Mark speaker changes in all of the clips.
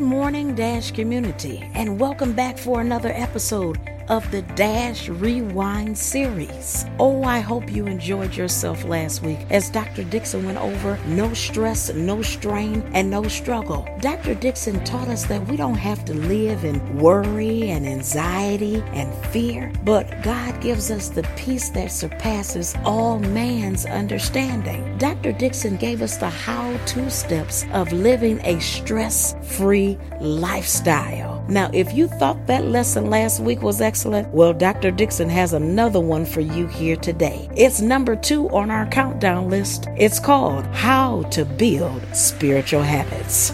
Speaker 1: Good morning, Dash community, and welcome back for another episode of the Dash Rewind series. Oh, I hope you enjoyed yourself last week as Dr. Dixon went over no stress, no strain, and no struggle. Dr. Dixon taught us that we don't have to live in worry and anxiety and fear, but God gives us the peace that surpasses all man's understanding. Dr. Dixon gave us the how to steps of living a stress free lifestyle. Now, if you thought that lesson last week was excellent, well, Dr. Dixon has another one for you here today. It's number two on our countdown list. It's called How to Build Spiritual Habits.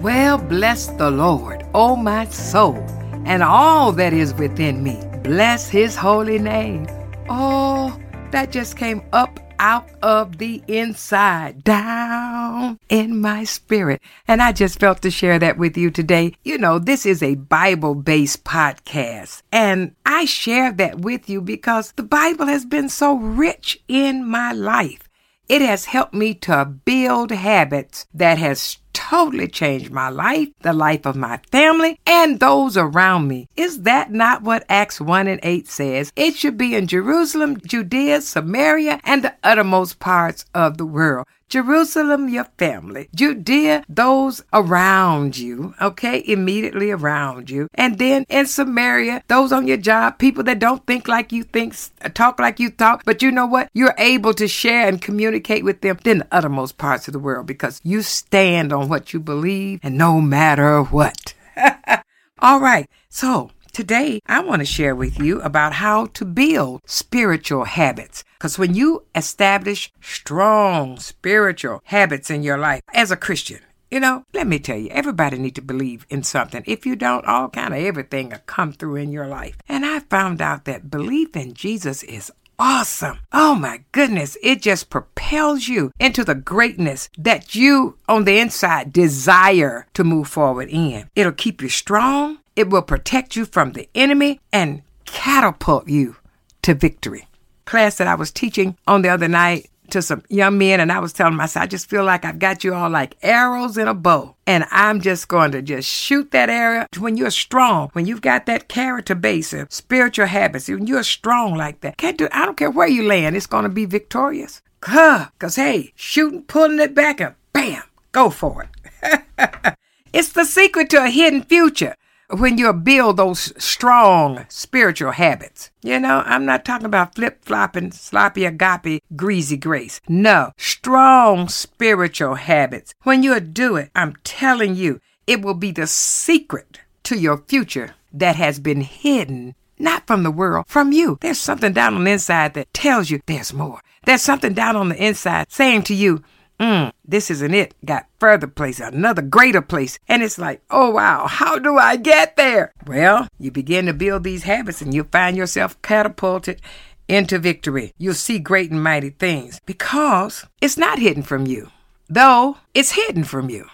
Speaker 2: Well, bless the Lord, O my soul, and all that is within me. Bless his holy name. Oh, that just came up out of the inside down in my spirit. And I just felt to share that with you today. You know, this is a Bible based podcast. And I share that with you because the Bible has been so rich in my life. It has helped me to build habits that has totally changed my life, the life of my family, and those around me. Is that not what Acts 1 and 8 says? It should be in Jerusalem, Judea, Samaria, and the uttermost parts of the world. Jerusalem, your family. Judea, those around you, okay, immediately around you. And then in Samaria, those on your job, people that don't think like you think, talk like you talk, but you know what? You're able to share and communicate with them in the uttermost parts of the world because you stand on what you believe and no matter what. All right. So Today, I want to share with you about how to build spiritual habits. Because when you establish strong spiritual habits in your life as a Christian, you know, let me tell you, everybody need to believe in something. If you don't, all kind of everything will come through in your life. And I found out that belief in Jesus is awesome. Oh my goodness. It just propels you into the greatness that you on the inside desire to move forward in. It'll keep you strong. It will protect you from the enemy and catapult you to victory. Class that I was teaching on the other night to some young men, and I was telling myself, I just feel like I've got you all like arrows in a bow. And I'm just going to just shoot that arrow. When you're strong, when you've got that character base of spiritual habits, when you're strong like that, can't do I don't care where you land, it's gonna be victorious. Huh. Cause hey, shooting, pulling it back and bam, go for it. it's the secret to a hidden future when you build those strong spiritual habits. You know, I'm not talking about flip flopping, sloppy agape, greasy grace. No, strong spiritual habits. When you do it, I'm telling you, it will be the secret to your future that has been hidden not from the world, from you. There's something down on the inside that tells you there's more. There's something down on the inside saying to you, mm, this isn't it. Got further place, another greater place. And it's like, oh wow, how do I get there? Well, you begin to build these habits and you'll find yourself catapulted into victory. You'll see great and mighty things because it's not hidden from you, though it's hidden from you.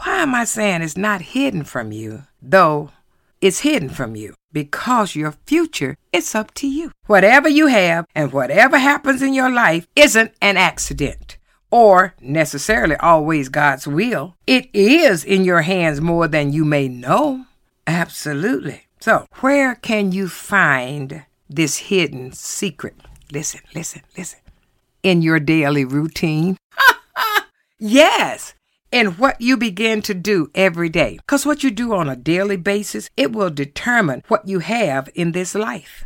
Speaker 2: Why am I saying it's not hidden from you, though it's hidden from you? Because your future is up to you. Whatever you have and whatever happens in your life isn't an accident or necessarily always God's will. It is in your hands more than you may know. Absolutely. So, where can you find this hidden secret? Listen, listen, listen. In your daily routine. yes, in what you begin to do every day. Because what you do on a daily basis, it will determine what you have in this life.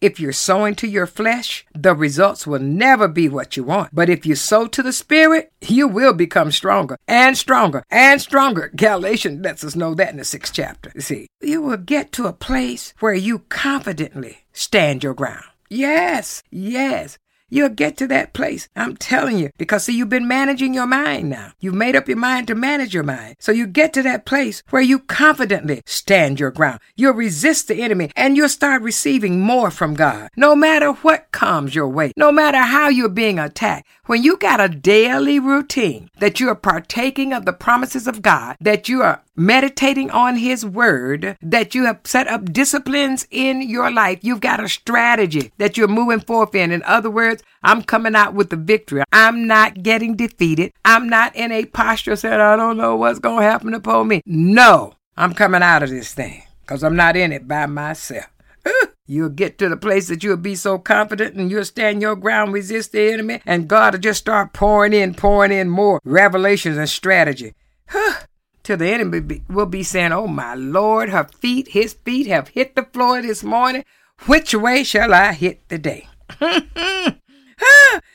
Speaker 2: If you're sowing to your flesh, the results will never be what you want. But if you sow to the Spirit, you will become stronger and stronger and stronger. Galatians lets us know that in the sixth chapter. You see, you will get to a place where you confidently stand your ground. Yes, yes. You'll get to that place. I'm telling you. Because see, you've been managing your mind now. You've made up your mind to manage your mind. So you get to that place where you confidently stand your ground. You'll resist the enemy and you'll start receiving more from God. No matter what comes your way, no matter how you're being attacked, when you got a daily routine that you are partaking of the promises of God, that you are meditating on His Word, that you have set up disciplines in your life. You've got a strategy that you're moving forth in. In other words, I'm coming out with the victory. I'm not getting defeated. I'm not in a posture saying, I don't know what's going to happen upon me. No, I'm coming out of this thing because I'm not in it by myself. You'll get to the place that you'll be so confident and you'll stand your ground, resist the enemy, and God will just start pouring in, pouring in more revelations and strategy. Till the enemy will be saying, Oh my Lord, her feet, his feet have hit the floor this morning. Which way shall I hit today?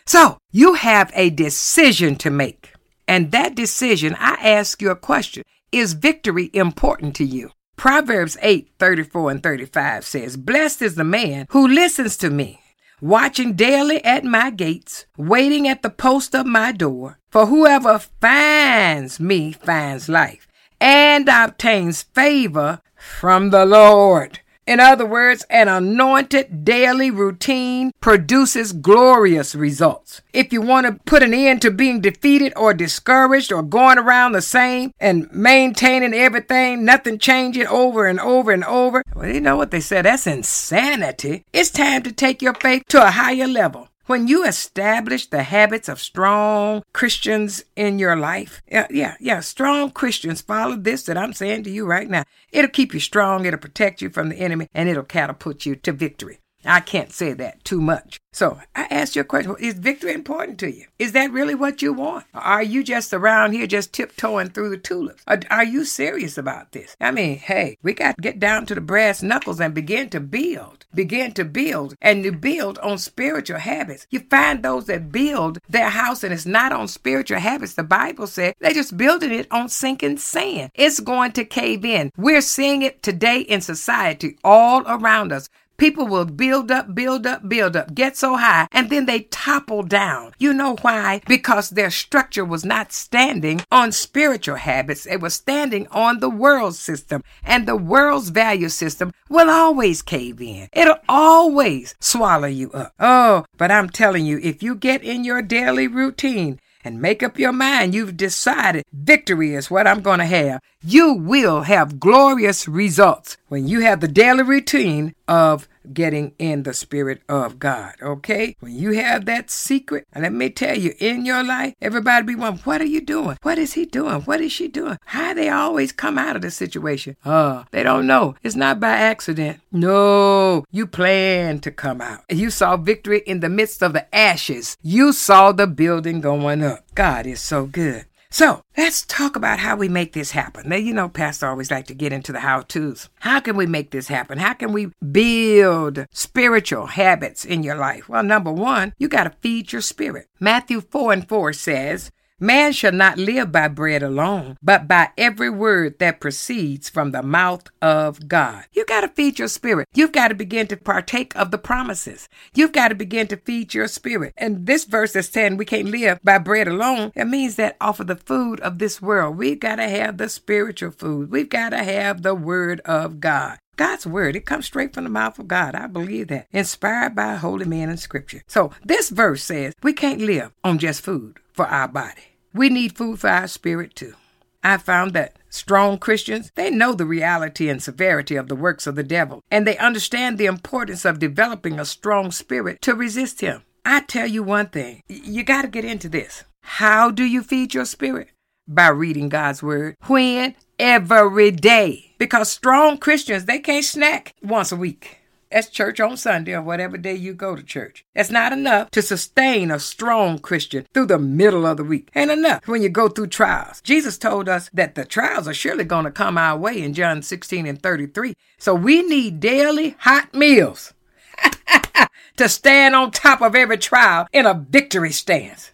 Speaker 2: so you have a decision to make. And that decision, I ask you a question Is victory important to you? Proverbs 8 34 and 35 says, Blessed is the man who listens to me, watching daily at my gates, waiting at the post of my door. For whoever finds me finds life and obtains favor from the Lord. In other words, an anointed daily routine produces glorious results. If you want to put an end to being defeated or discouraged or going around the same and maintaining everything, nothing changing over and over and over, well, you know what they said? That's insanity. It's time to take your faith to a higher level. When you establish the habits of strong Christians in your life, yeah, yeah, yeah, strong Christians follow this that I'm saying to you right now. It'll keep you strong, it'll protect you from the enemy, and it'll catapult you to victory. I can't say that too much. So I ask you a question Is victory important to you? Is that really what you want? Are you just around here just tiptoeing through the tulips? Are you serious about this? I mean, hey, we got to get down to the brass knuckles and begin to build. Begin to build and to build on spiritual habits. You find those that build their house and it's not on spiritual habits. The Bible said they're just building it on sinking sand. It's going to cave in. We're seeing it today in society all around us. People will build up, build up, build up, get so high, and then they topple down. You know why? Because their structure was not standing on spiritual habits. It was standing on the world system. And the world's value system will always cave in. It'll always swallow you up. Oh, but I'm telling you, if you get in your daily routine and make up your mind. You've decided victory is what I'm going to have, you will have glorious results when you have the daily routine of getting in the Spirit of God. Okay? When you have that secret, let me tell you, in your life, everybody be wondering, what are you doing? What is he doing? What is she doing? How they always come out of the situation? Uh, they don't know. It's not by accident. No, you plan to come out. You saw victory in the midst of the ashes. You saw the building going up. God is so good. So let's talk about how we make this happen. Now, you know, Pastor always like to get into the how to's. How can we make this happen? How can we build spiritual habits in your life? Well, number one, you got to feed your spirit. Matthew 4 and 4 says, Man shall not live by bread alone, but by every word that proceeds from the mouth of God. You got to feed your spirit. You've got to begin to partake of the promises. You've got to begin to feed your spirit. And this verse is saying we can't live by bread alone. It means that off of the food of this world, we've got to have the spiritual food. We've got to have the word of God. God's word, it comes straight from the mouth of God. I believe that. Inspired by holy men in scripture. So this verse says we can't live on just food for our body. We need food for our spirit too. I found that strong Christians, they know the reality and severity of the works of the devil, and they understand the importance of developing a strong spirit to resist him. I tell you one thing, you got to get into this. How do you feed your spirit? By reading God's word. When? Every day. Because strong Christians, they can't snack once a week. That's church on Sunday or whatever day you go to church. That's not enough to sustain a strong Christian through the middle of the week. Ain't enough when you go through trials. Jesus told us that the trials are surely going to come our way in John 16 and 33. So we need daily hot meals to stand on top of every trial in a victory stance.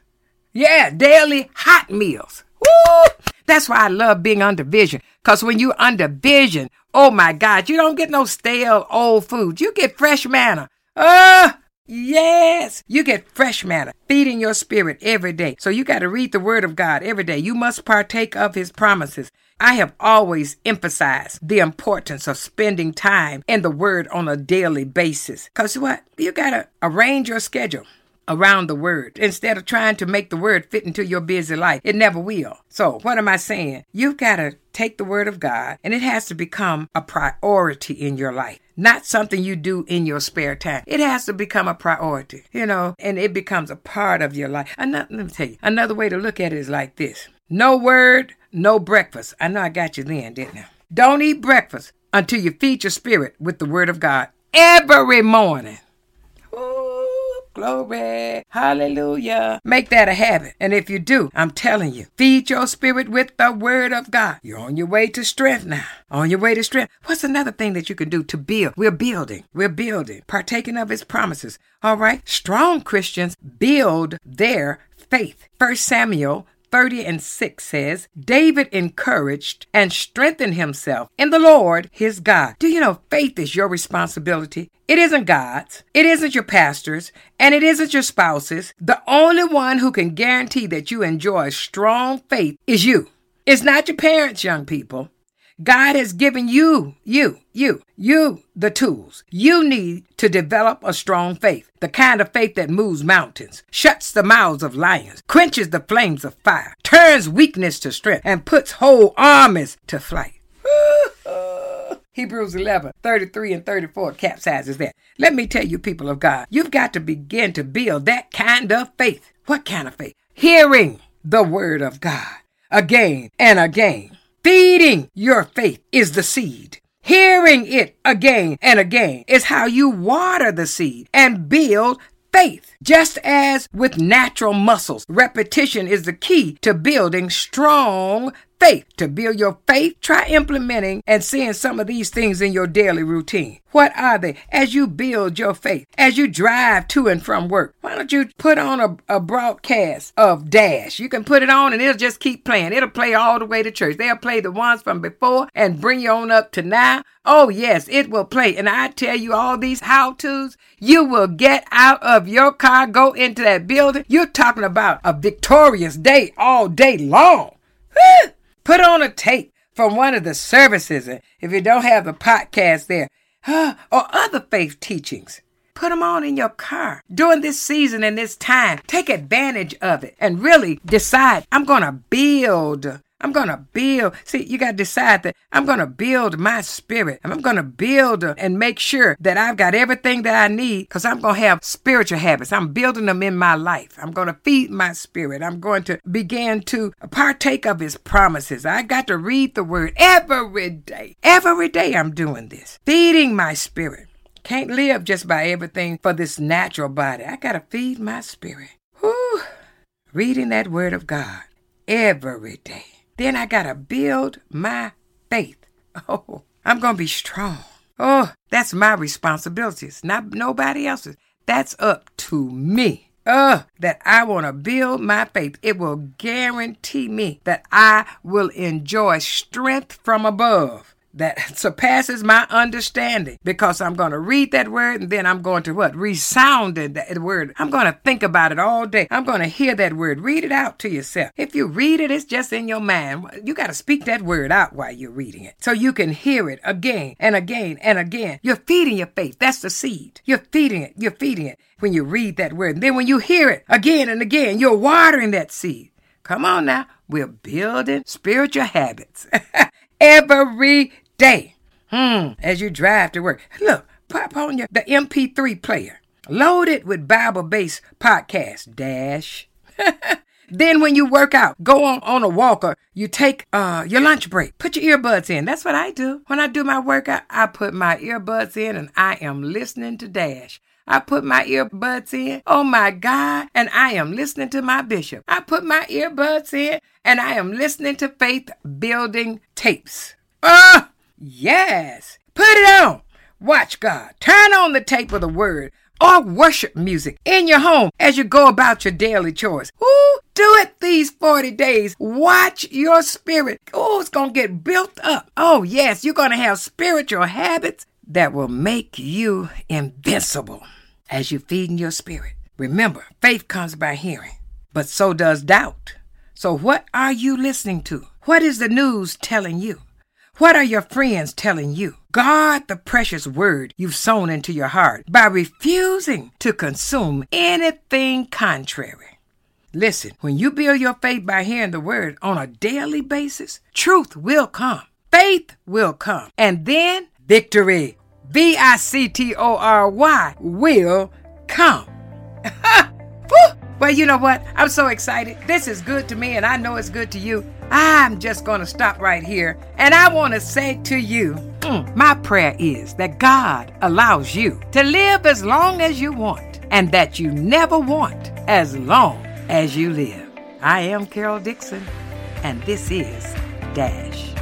Speaker 2: Yeah, daily hot meals. Woo! That's why I love being under vision. Because when you're under vision, oh my God, you don't get no stale old food. You get fresh manna. Uh, yes, you get fresh manna, feeding your spirit every day. So you got to read the word of God every day. You must partake of his promises. I have always emphasized the importance of spending time in the word on a daily basis. Because what? You got to arrange your schedule around the word instead of trying to make the word fit into your busy life. It never will. So, what am I saying? You've got to take the word of God and it has to become a priority in your life. Not something you do in your spare time. It has to become a priority, you know, and it becomes a part of your life. Another, let me tell you, another way to look at it is like this No word, no breakfast. I know I got you then, didn't I? Don't eat breakfast until you feed your spirit with the word of God every morning. Glory. Hallelujah. Make that a habit. And if you do, I'm telling you, feed your spirit with the word of God. You're on your way to strength now. On your way to strength. What's another thing that you can do to build? We're building. We're building. Partaking of his promises. All right. Strong Christians build their faith. First Samuel 30 and 6 says, David encouraged and strengthened himself in the Lord his God. Do you know faith is your responsibility? It isn't God's, it isn't your pastor's, and it isn't your spouse's. The only one who can guarantee that you enjoy strong faith is you. It's not your parents, young people. God has given you, you, you, you the tools you need to develop a strong faith. The kind of faith that moves mountains, shuts the mouths of lions, quenches the flames of fire, turns weakness to strength, and puts whole armies to flight. Hebrews 11, 33 and 34 capsizes that. Let me tell you, people of God, you've got to begin to build that kind of faith. What kind of faith? Hearing the word of God again and again Feeding your faith is the seed. Hearing it again and again is how you water the seed and build faith. Just as with natural muscles, repetition is the key to building strong faith. To build your faith, try implementing and seeing some of these things in your daily routine. What are they? As you build your faith, as you drive to and from work, why don't you put on a, a broadcast of Dash? You can put it on and it'll just keep playing. It'll play all the way to church. They'll play the ones from before and bring you on up to now. Oh, yes, it will play. And I tell you all these how to's, you will get out of your car, go into that building. You're talking about a victorious day all day long. Put on a tape from one of the services And if you don't have the podcast there, or other faith teachings. Put them on in your car during this season and this time. Take advantage of it and really decide I'm going to build I'm going to build. See, you got to decide that I'm going to build my spirit. I'm going to build and make sure that I've got everything that I need because I'm going to have spiritual habits. I'm building them in my life. I'm going to feed my spirit. I'm going to begin to partake of his promises. I got to read the word every day. Every day I'm doing this, feeding my spirit. Can't live just by everything for this natural body. I got to feed my spirit. Whew. Reading that word of God every day. Then I got to build my faith. Oh, I'm to be strong. Oh, that's my responsibility. It's not nobody else's. That's up to me. Uh, that I want to build my faith. It will guarantee me that I will enjoy strength from above that surpasses my understanding because I'm going to read that word and then I'm going to what? Resound that word. I'm going to think about it all day. I'm going to hear that word. Read it out to yourself. If you read it, it's just in your mind. You got to speak that word out while you're reading it so you can hear it again and again and again. You're feeding your faith. That's the seed. You're feeding it. You're feeding it when you read that word. And then when you hear it again and again, you're watering that seed. Come on now. We're building spiritual habits. every day. Hmm, as you drive to work. Look, pop on your the MP3 player. Load it with Bible-based podcast dash. then when you work out, go on, on a walker, you take uh, your lunch break. Put your earbuds in. That's what I do. When I do my workout, I put my earbuds in and I am listening to Dash. I put my earbuds in. Oh my God. And I am listening to my bishop. I put my earbuds in and I am listening to faith building tapes. Yes. Put it on. Watch God. Turn on the tape of the word or worship music in your home as you go about your daily chores. Ooh, do it these 40 days. Watch your spirit. Oh, it's going to get built up. Oh, yes, you're going to have spiritual habits that will make you invincible as you feed in your spirit. Remember, faith comes by hearing, but so does doubt. So, what are you listening to? What is the news telling you? What are your friends telling you? Guard the precious word you've sown into your heart by refusing to consume anything contrary. Listen, when you build your faith by hearing the word on a daily basis, truth will come, faith will come, and then victory, V I C T O R Y, will come. well, you know what? I'm so excited. This is good to me, and I know it's good to you. I'm just going to stop right here, and I want to say to you, mm, my prayer is that God allows you to live as long as you want, and that you never want as long as you live. I am Carol Dixon, and this is Dash.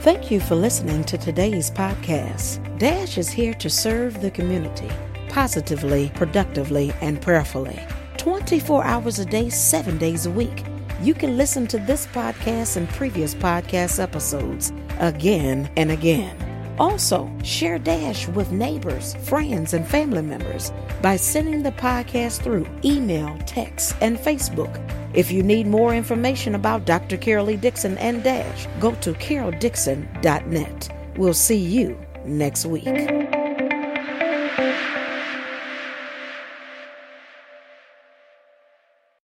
Speaker 1: Thank you for listening to today's podcast. Dash is here to serve the community positively, productively, and prayerfully. 24 hours a day, 7 days a week. You can listen to this podcast and previous podcast episodes again and again. Also, share Dash with neighbors, friends, and family members by sending the podcast through email, text, and Facebook. If you need more information about Dr. Carol E. Dixon and Dash, go to caroldixon.net. We'll see you next week.